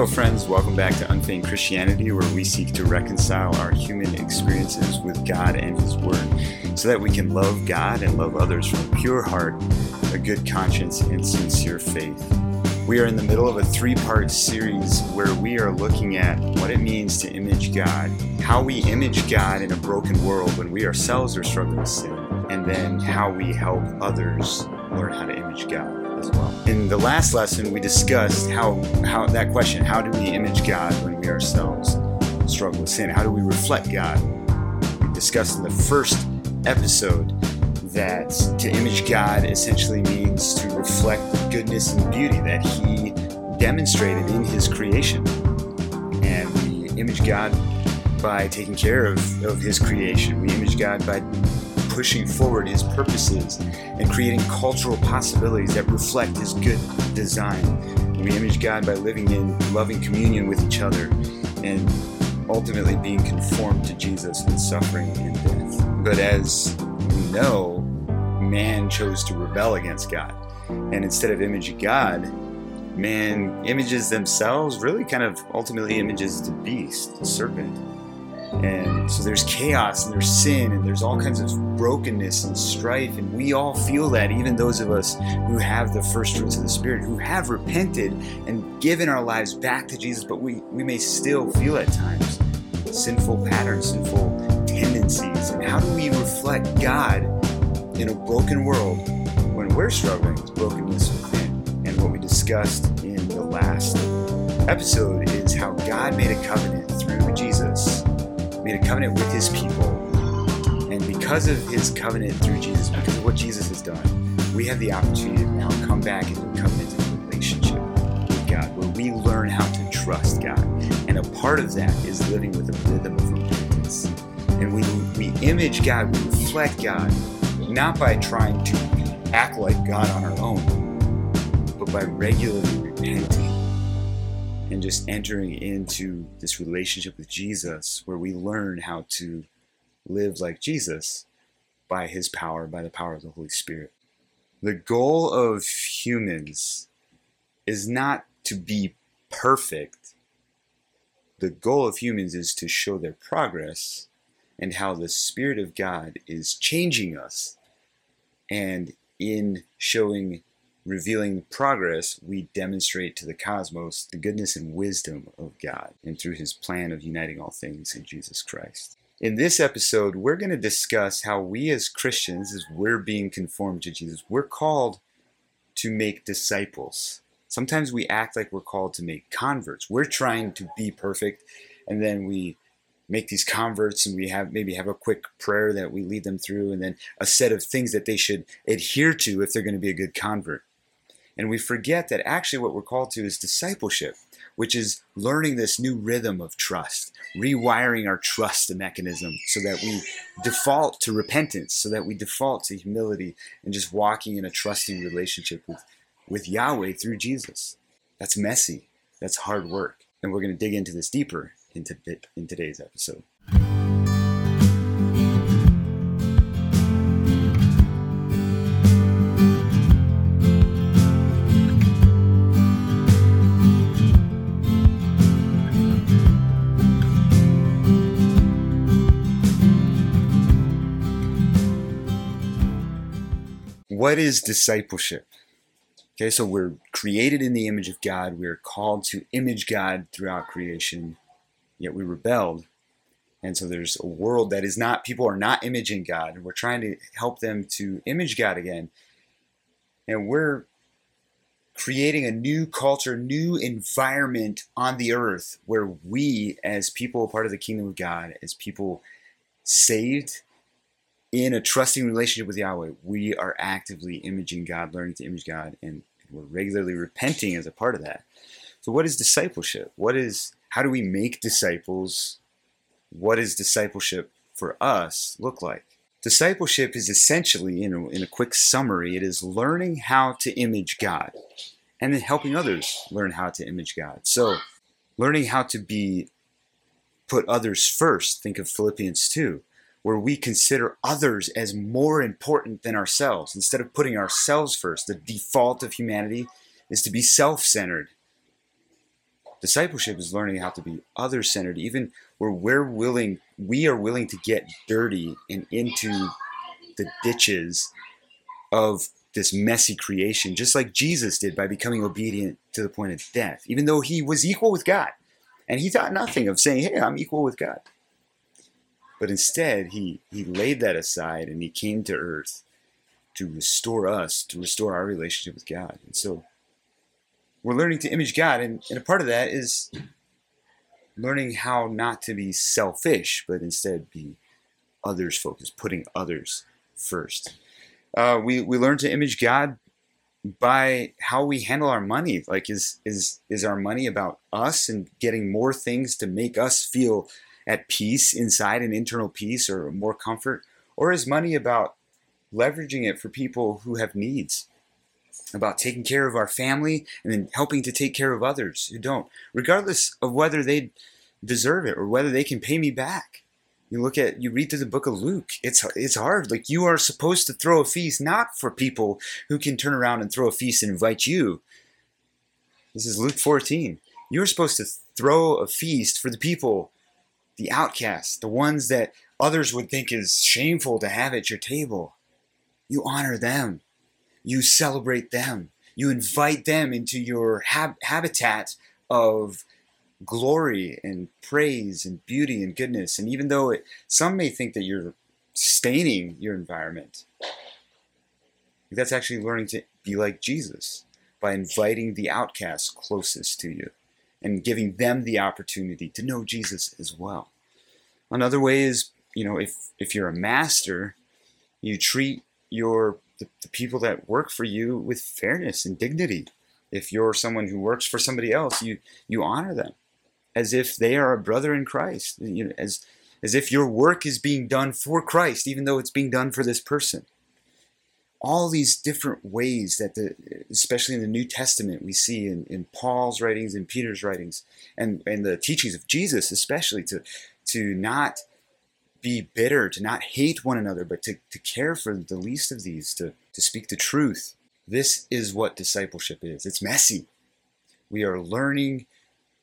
Hello, friends. Welcome back to Unfeigned Christianity, where we seek to reconcile our human experiences with God and His Word so that we can love God and love others from a pure heart, a good conscience, and sincere faith. We are in the middle of a three part series where we are looking at what it means to image God, how we image God in a broken world when we ourselves are struggling with sin, and then how we help others learn how to image God as well. In the last lesson, we discussed how, how that question how do we image God when we ourselves struggle with sin? How do we reflect God? We discussed in the first episode that to image God essentially means to reflect the goodness and beauty that He demonstrated in His creation. And we image God by taking care of, of His creation. We image God by pushing forward his purposes and creating cultural possibilities that reflect his good design. We image God by living in loving communion with each other and ultimately being conformed to Jesus in suffering and death. But as we know, man chose to rebel against God. And instead of imaging God, man images themselves, really kind of ultimately images the beast, the serpent. And so there's chaos and there's sin and there's all kinds of brokenness and strife. And we all feel that, even those of us who have the first fruits of the Spirit, who have repented and given our lives back to Jesus, but we, we may still feel at times sinful patterns, sinful tendencies. And how do we reflect God in a broken world when we're struggling with brokenness within? And what we discussed in the last episode is how God made a covenant made a covenant with his people. And because of his covenant through Jesus, because of what Jesus has done, we have the opportunity to now come back into a covenant relationship with God, where we learn how to trust God. And a part of that is living with a rhythm of repentance. And we, we image God, we reflect God, not by trying to act like God on our own, but by regularly repenting and just entering into this relationship with Jesus where we learn how to live like Jesus by his power, by the power of the Holy Spirit. The goal of humans is not to be perfect. The goal of humans is to show their progress and how the Spirit of God is changing us. And in showing revealing progress, we demonstrate to the cosmos the goodness and wisdom of God and through his plan of uniting all things in Jesus Christ. In this episode, we're going to discuss how we as Christians, as we're being conformed to Jesus, we're called to make disciples. Sometimes we act like we're called to make converts. We're trying to be perfect, and then we make these converts and we have maybe have a quick prayer that we lead them through and then a set of things that they should adhere to if they're going to be a good convert and we forget that actually what we're called to is discipleship, which is learning this new rhythm of trust, rewiring our trust mechanism so that we default to repentance, so that we default to humility and just walking in a trusting relationship with, with Yahweh through Jesus. That's messy. That's hard work. And we're going to dig into this deeper in, in today's episode. What is discipleship? Okay, so we're created in the image of God. We are called to image God throughout creation, yet we rebelled. And so there's a world that is not, people are not imaging God, we're trying to help them to image God again. And we're creating a new culture, new environment on the earth where we, as people, part of the kingdom of God, as people saved in a trusting relationship with Yahweh, we are actively imaging God, learning to image God, and we're regularly repenting as a part of that. So, what is discipleship? What is how do we make disciples? What does discipleship for us look like? Discipleship is essentially, you know, in a quick summary, it is learning how to image God and then helping others learn how to image God. So, learning how to be put others first. Think of Philippians 2 where we consider others as more important than ourselves instead of putting ourselves first. The default of humanity is to be self centered. Discipleship is learning how to be other centered, even where we're willing, we are willing to get dirty and into the ditches of this messy creation, just like Jesus did by becoming obedient to the point of death, even though he was equal with God. And he thought nothing of saying, Hey, I'm equal with God. But instead, he, he laid that aside and he came to earth to restore us, to restore our relationship with God. And so we're learning to image God, and, and a part of that is learning how not to be selfish, but instead be others focused, putting others first. Uh, we we learn to image God by how we handle our money. Like is is is our money about us and getting more things to make us feel at peace inside an internal peace or more comfort, or is money about leveraging it for people who have needs? about taking care of our family and then helping to take care of others who don't, regardless of whether they deserve it or whether they can pay me back. You look at, you read through the book of Luke. It's it's hard. Like you are supposed to throw a feast not for people who can turn around and throw a feast and invite you. This is Luke 14. You're supposed to throw a feast for the people, the outcasts, the ones that others would think is shameful to have at your table. You honor them you celebrate them. You invite them into your hab- habitat of glory and praise and beauty and goodness. And even though it, some may think that you're staining your environment, that's actually learning to be like Jesus by inviting the outcasts closest to you and giving them the opportunity to know Jesus as well. Another way is, you know, if if you're a master, you treat your the, the people that work for you with fairness and dignity. If you're someone who works for somebody else, you you honor them as if they are a brother in Christ. You know, as as if your work is being done for Christ, even though it's being done for this person. All these different ways that the, especially in the New Testament, we see in, in Paul's writings and Peter's writings, and and the teachings of Jesus, especially to to not be bitter, to not hate one another, but to, to care for the least of these, to, to speak the truth. This is what discipleship is. It's messy. We are learning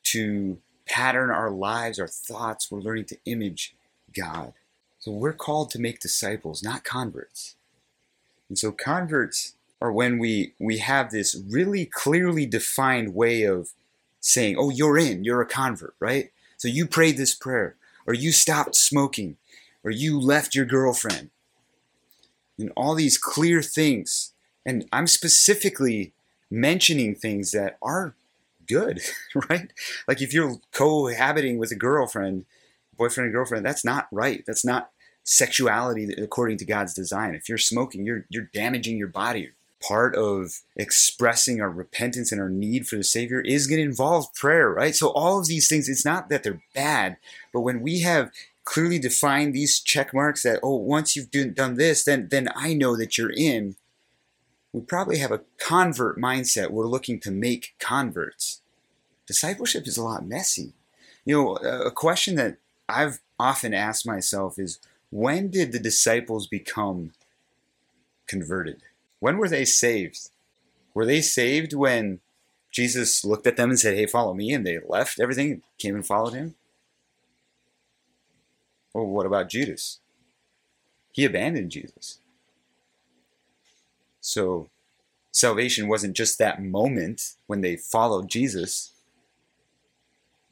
to pattern our lives, our thoughts. We're learning to image God. So we're called to make disciples, not converts. And so converts are when we we have this really clearly defined way of saying, "Oh, you're in. You're a convert, right?" So you prayed this prayer, or you stopped smoking, or you left your girlfriend. And all these clear things. And I'm specifically mentioning things that are good, right? Like if you're cohabiting with a girlfriend, boyfriend and girlfriend, that's not right. That's not sexuality according to God's design. If you're smoking, you're you're damaging your body. Part of expressing our repentance and our need for the Savior is going to involve prayer, right? So all of these things, it's not that they're bad, but when we have clearly defined these check marks that oh once you've done this then then I know that you're in we probably have a convert mindset we're looking to make converts discipleship is a lot messy you know a question that I've often asked myself is when did the disciples become converted when were they saved were they saved when Jesus looked at them and said hey follow me and they left everything came and followed him well, what about Judas? He abandoned Jesus. So salvation wasn't just that moment when they followed Jesus.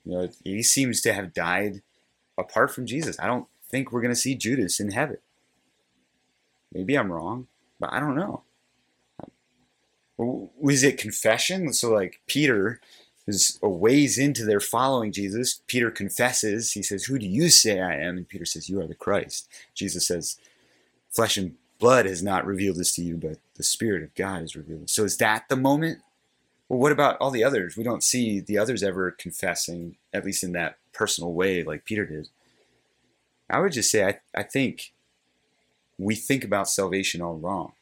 You know, he seems to have died apart from Jesus. I don't think we're going to see Judas in heaven. Maybe I'm wrong, but I don't know. Was it confession? So, like Peter is a ways into their following Jesus. Peter confesses, he says, Who do you say I am? And Peter says, You are the Christ. Jesus says, Flesh and blood has not revealed this to you, but the Spirit of God has revealed it. So is that the moment? Well, what about all the others? We don't see the others ever confessing, at least in that personal way, like Peter did. I would just say, I, I think we think about salvation all wrong.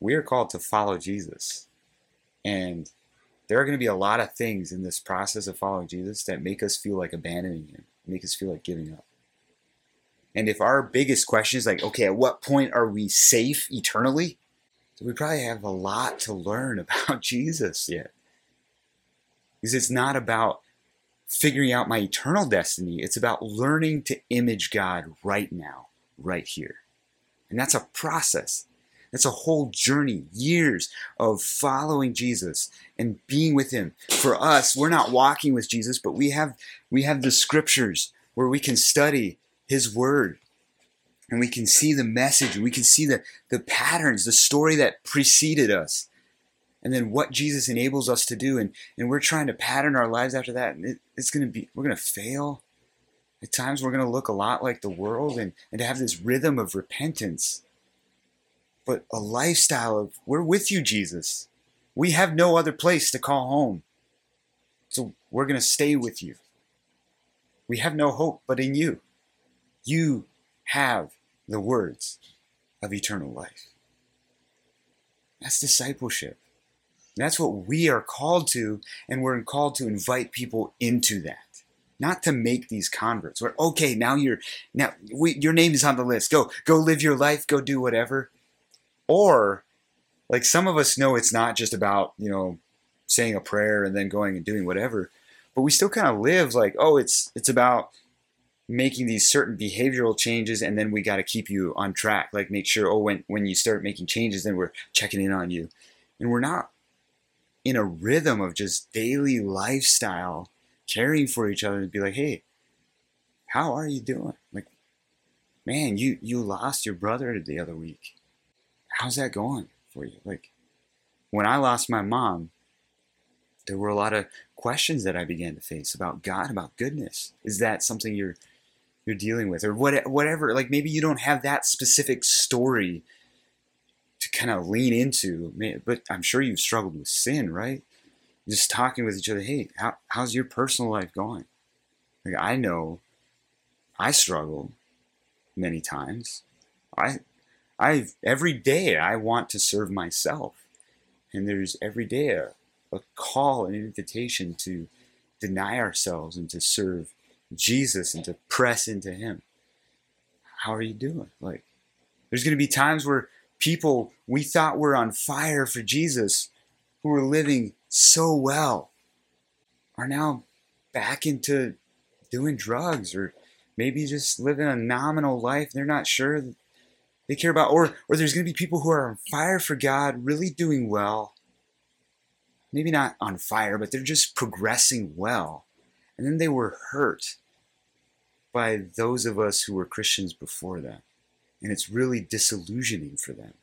We are called to follow Jesus. And there are going to be a lot of things in this process of following Jesus that make us feel like abandoning him, make us feel like giving up. And if our biggest question is like, okay, at what point are we safe eternally? So we probably have a lot to learn about Jesus yet. Because it's not about figuring out my eternal destiny, it's about learning to image God right now, right here. And that's a process. That's a whole journey, years of following Jesus and being with him. For us, we're not walking with Jesus, but we have we have the scriptures where we can study his word and we can see the message, we can see the, the patterns, the story that preceded us, and then what Jesus enables us to do. And, and we're trying to pattern our lives after that. And it, it's going to be, we're going to fail. At times, we're going to look a lot like the world and, and to have this rhythm of repentance. But a lifestyle of, we're with you, Jesus. We have no other place to call home. So we're going to stay with you. We have no hope but in you. You have the words of eternal life. That's discipleship. That's what we are called to, and we're called to invite people into that. Not to make these converts. Where okay, now you're now we, your name is on the list. Go, go live your life. Go do whatever. Or, like some of us know, it's not just about you know saying a prayer and then going and doing whatever, but we still kind of live like oh, it's it's about making these certain behavioral changes and then we got to keep you on track like make sure oh when when you start making changes then we're checking in on you and we're not in a rhythm of just daily lifestyle caring for each other and be like hey how are you doing? Like man you you lost your brother the other week. How's that going for you? Like when i lost my mom there were a lot of questions that i began to face about god about goodness. Is that something you're you're dealing with? Or what, whatever like maybe you don't have that specific story to kind of lean into but i'm sure you've struggled with sin right just talking with each other hey how, how's your personal life going like i know i struggle many times i i every day i want to serve myself and there's every day a, a call an invitation to deny ourselves and to serve Jesus and to press into Him. How are you doing? Like, there's going to be times where people we thought were on fire for Jesus, who were living so well, are now back into doing drugs or maybe just living a nominal life. They're not sure they care about, or or there's going to be people who are on fire for God, really doing well. Maybe not on fire, but they're just progressing well. And then they were hurt by those of us who were Christians before that. And it's really disillusioning for them.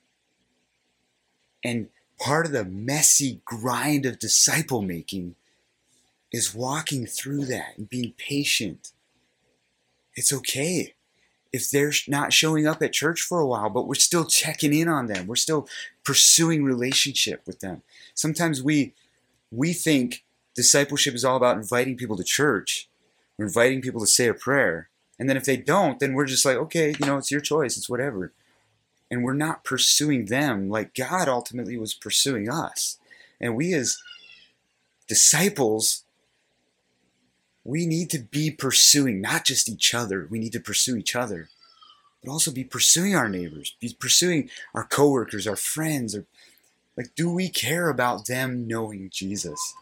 And part of the messy grind of disciple making is walking through that and being patient. It's okay if they're not showing up at church for a while, but we're still checking in on them. We're still pursuing relationship with them. Sometimes we we think discipleship is all about inviting people to church, we're inviting people to say a prayer. And then if they don't, then we're just like, okay, you know, it's your choice, it's whatever. And we're not pursuing them like God ultimately was pursuing us. And we as disciples, we need to be pursuing not just each other, we need to pursue each other, but also be pursuing our neighbors, be pursuing our coworkers, our friends, or like, do we care about them knowing Jesus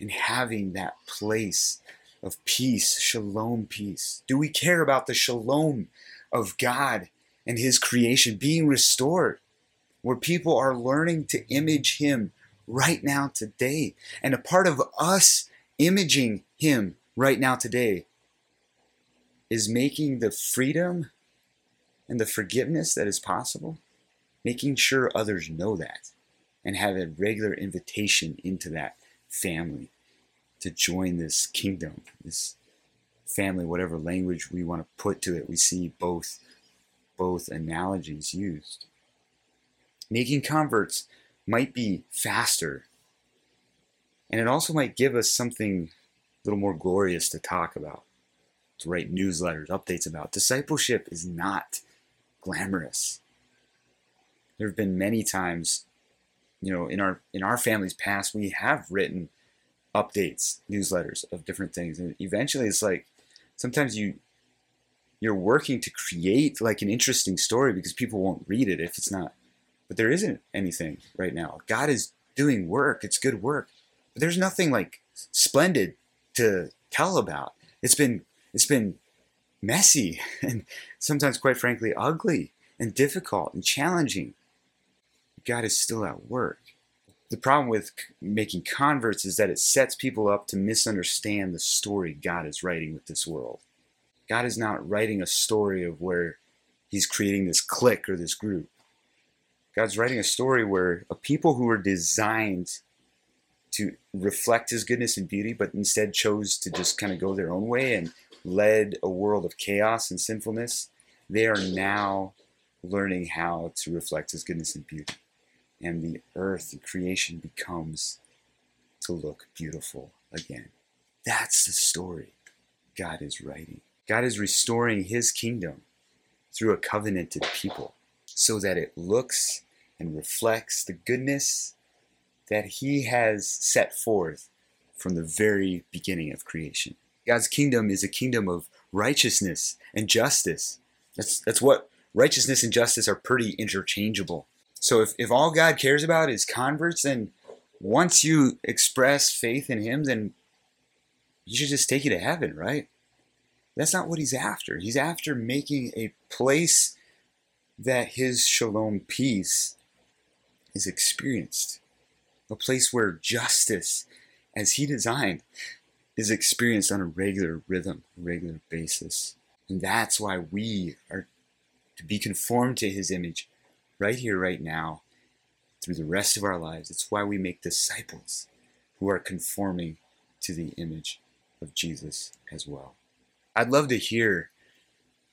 and having that place of peace, shalom peace? Do we care about the shalom of God and His creation being restored, where people are learning to image Him right now today? And a part of us imaging Him right now today is making the freedom and the forgiveness that is possible, making sure others know that and have a regular invitation into that family to join this kingdom, this family, whatever language we want to put to it. We see both both analogies used. Making converts might be faster, and it also might give us something a little more glorious to talk about, to write newsletters, updates about. Discipleship is not glamorous. There have been many times, you know, in our in our family's past, we have written updates, newsletters of different things. And eventually it's like sometimes you you're working to create like an interesting story because people won't read it if it's not. But there isn't anything right now. God is doing work. It's good work. But there's nothing like splendid to tell about. It's been it's been messy and sometimes quite frankly ugly and difficult and challenging. God is still at work. The problem with making converts is that it sets people up to misunderstand the story God is writing with this world. God is not writing a story of where he's creating this clique or this group. God's writing a story where a people who were designed to reflect his goodness and beauty, but instead chose to just kind of go their own way and led a world of chaos and sinfulness, they are now learning how to reflect his goodness and beauty. And the earth and creation becomes to look beautiful again. That's the story God is writing. God is restoring his kingdom through a covenanted people so that it looks and reflects the goodness that he has set forth from the very beginning of creation. God's kingdom is a kingdom of righteousness and justice. That's, that's what righteousness and justice are pretty interchangeable. So if, if all God cares about is converts, then once you express faith in him, then you should just take you to heaven, right? That's not what he's after. He's after making a place that his shalom peace is experienced. A place where justice, as he designed, is experienced on a regular rhythm, regular basis. And that's why we are to be conformed to his image right here, right now, through the rest of our lives. It's why we make disciples who are conforming to the image of Jesus as well. I'd love to hear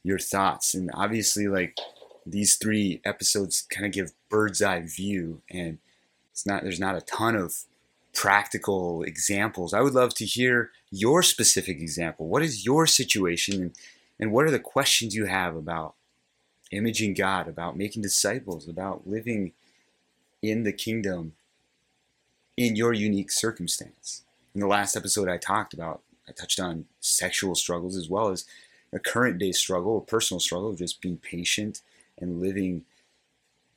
your thoughts. And obviously, like these three episodes kind of give bird's eye view, and it's not there's not a ton of practical examples. I would love to hear your specific example. What is your situation, and, and what are the questions you have about imaging God, about making disciples, about living in the kingdom in your unique circumstance? In the last episode, I talked about I touched on sexual struggles as well as a current day struggle, a personal struggle of just being patient and living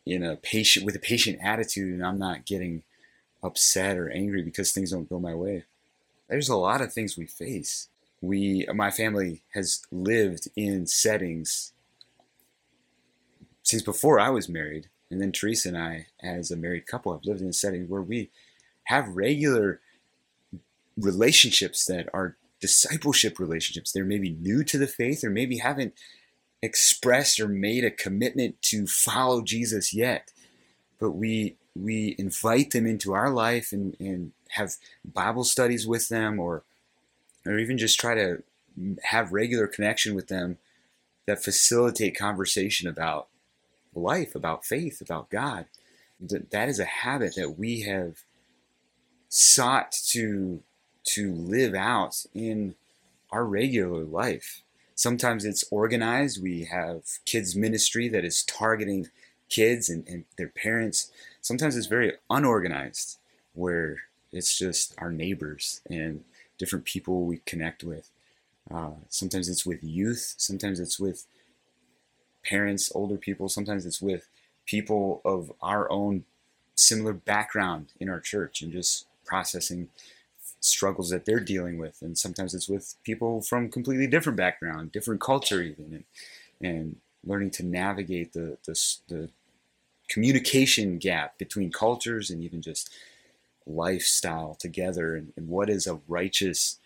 in a patient with a patient attitude and I'm not getting upset or angry because things don't go my way. There's a lot of things we face. We my family has lived in settings since before I was married and then Teresa and I as a married couple have lived in a setting where we have regular relationships that are discipleship relationships. They're maybe new to the faith or maybe haven't expressed or made a commitment to follow Jesus yet. But we we invite them into our life and, and have Bible studies with them or or even just try to have regular connection with them that facilitate conversation about life, about faith, about God. That is a habit that we have sought to to live out in our regular life. Sometimes it's organized. We have kids' ministry that is targeting kids and, and their parents. Sometimes it's very unorganized, where it's just our neighbors and different people we connect with. Uh, sometimes it's with youth. Sometimes it's with parents, older people. Sometimes it's with people of our own similar background in our church and just processing struggles that they're dealing with, and sometimes it's with people from completely different background, different culture, even, and, and learning to navigate the, the, the communication gap between cultures and even just lifestyle together, and, and what does a righteous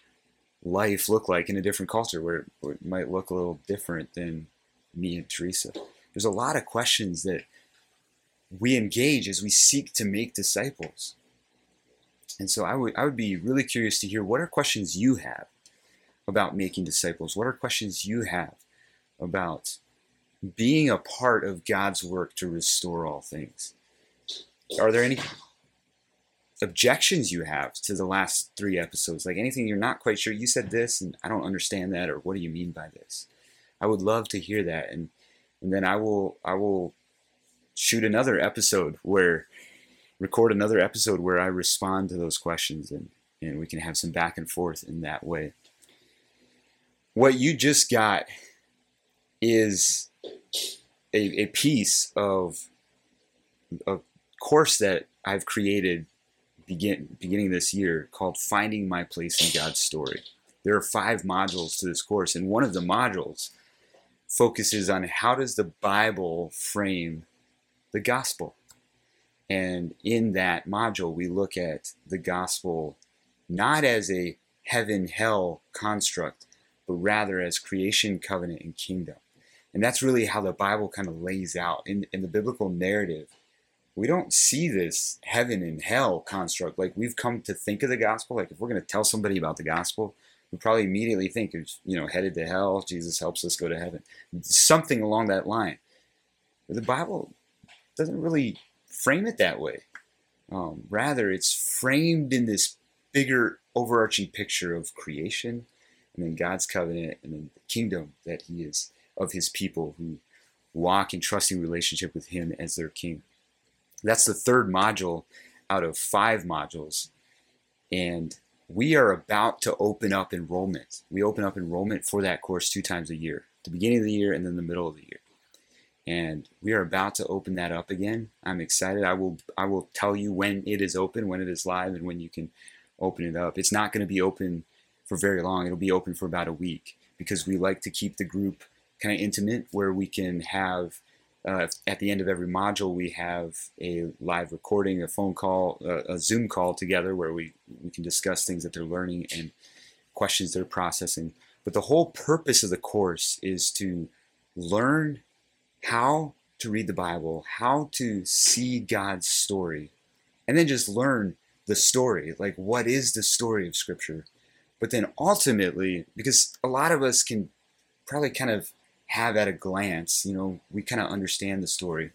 life look like in a different culture where where it might look a little different than me and Teresa. There's a lot of questions that we engage as we seek to make disciples. And so I would I would be really curious to hear what are questions you have about making disciples? What are questions you have about being a part of God's work to restore all things? Are there any objections you have to the last three episodes? Like anything you're not quite sure? You said this and I don't understand that, or what do you mean by this? I would love to hear that, and and then I will I will shoot another episode where record another episode where I respond to those questions and, and we can have some back and forth in that way. What you just got is a, a piece of a course that I've created begin, beginning this year called Finding My Place in God's Story. There are five modules to this course, and one of the modules focuses on how does the Bible frame the gospel. And in that module, we look at the gospel not as a heaven hell construct, but rather as creation, covenant, and kingdom. And that's really how the Bible kind of lays out in, in the biblical narrative. We don't see this heaven and hell construct like we've come to think of the gospel. Like if we're going to tell somebody about the gospel, we probably immediately think of, you know, headed to hell, Jesus helps us go to heaven. Something along that line. But the Bible doesn't really frame it that way. Um, rather, it's framed in this bigger overarching picture of creation and then God's covenant and then the kingdom that He is of His people who walk in trusting relationship with Him as their King. That's the third module out of five modules. And we are about to open up enrollment. We open up enrollment for that course two times a year, the beginning of the year and then the middle of the year. And we are about to open that up again. I'm excited. I will I will tell you when it is open, when it is live, and when you can open it up. It's not going to be open for very long. It'll be open for about a week because we like to keep the group kind of intimate where we can have uh, at the end of every module we have a live recording a phone call uh, a zoom call together where we, we can discuss things that they're learning and questions they're processing. But the whole purpose of the course is to learn how to read the bible how to see god's story and then just learn the story like what is the story of scripture? But then ultimately because a lot of us can probably kind of have at a glance. You know, we kind of understand the story.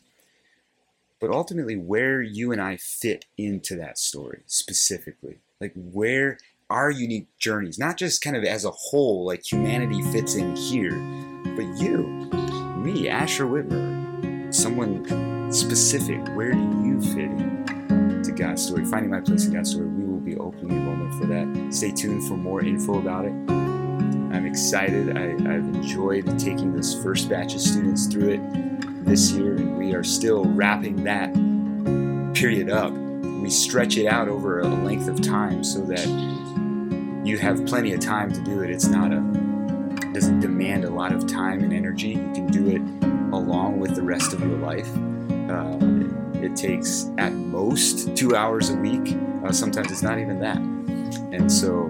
But ultimately, where you and I fit into that story specifically, like where our unique journeys, not just kind of as a whole, like humanity fits in here, but you, me, Asher Witmer, someone specific, where do you fit in to God's story? Finding my place in God's story, we will be opening enrollment for that. Stay tuned for more info about it. I'm excited. I, have enjoyed taking this first batch of students through it this year, and we are still wrapping that period up. We stretch it out over a length of time so that you have plenty of time to do it. It's not a it doesn't demand a lot of time and energy. You can do it along with the rest of your life. Uh, it takes at most two hours a week. Uh, sometimes it's not even that. And so,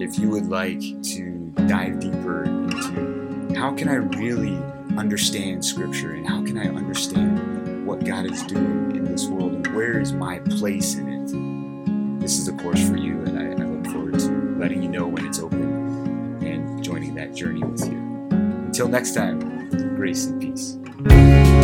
if you would like to dive deeper into how can I really understand Scripture and how can I understand what God is doing in this world and where is my place in it. This is a course for you, and I, I look forward to letting you know when it's open and joining that journey with you. Until next time, grace and peace.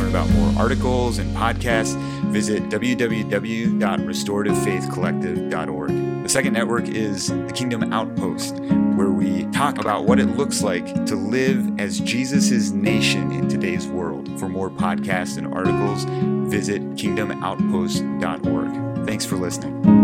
Learn about more articles and podcasts, visit www.restorativefaithcollective.org. The second network is the Kingdom Outpost, where we talk about what it looks like to live as Jesus' nation in today's world. For more podcasts and articles, visit kingdomoutpost.org. Thanks for listening.